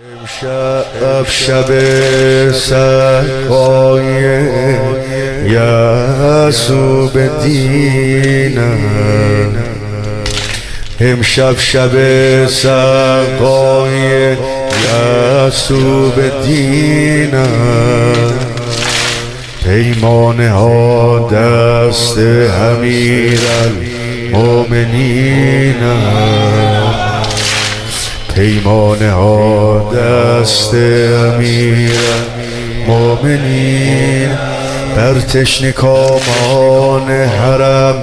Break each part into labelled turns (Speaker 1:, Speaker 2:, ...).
Speaker 1: امشب شب سکای یسوب دینم امشب شب سقای یسوب دینم پیمانه ها دست همیر المومنینم پیمانه ها دست امیر. مومنین بر تشنکامان حرم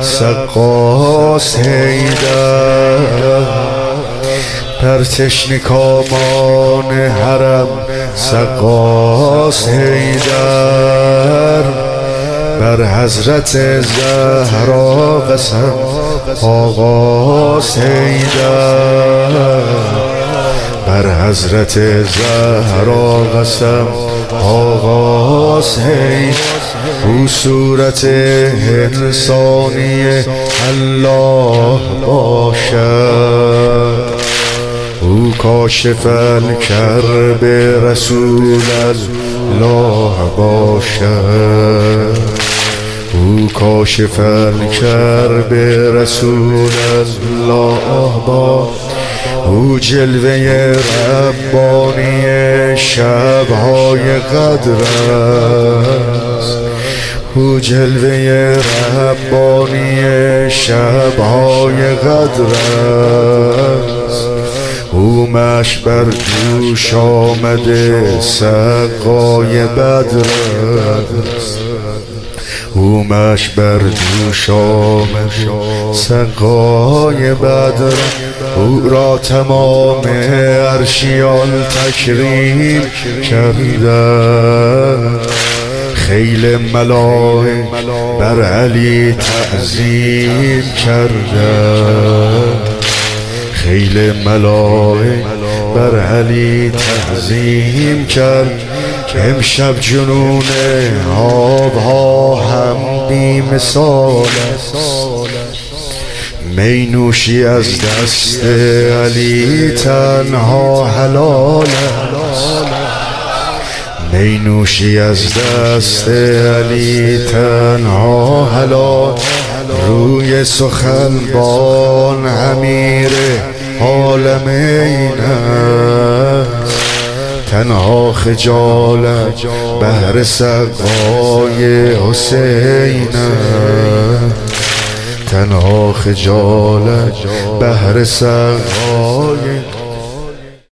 Speaker 1: سقاس هیدر بر تشنکامان حرم سقاس هیدر بر حضرت زهرا قسم آغاز. هیدر بر حضرت زهرا قسم هیدر او صورت انسانی الله باشد. او کاشف الکرب رسول الله باشد. او کاشف الکرب رسول الله با او جلوه ربانی شبهای قدر است. او جلوه ربانی شبهای قدر است. او مش بر دوش آمده سقای بدر است. اومش بر دوش آمد. سقای بدر او را تمام ارشیان تکریم کرده خیل ملائک بر علی تعظیم کرده خیل ملائک بر علی تعظیم کرد. امشب جنون آبها مثال می نوشی از دست علی تنها حلال می نوشی از دست علی تنها حلال روی سخن بان امیر عالم تنها خجالت بهر سقای حسین تنها خجالت بهر سقای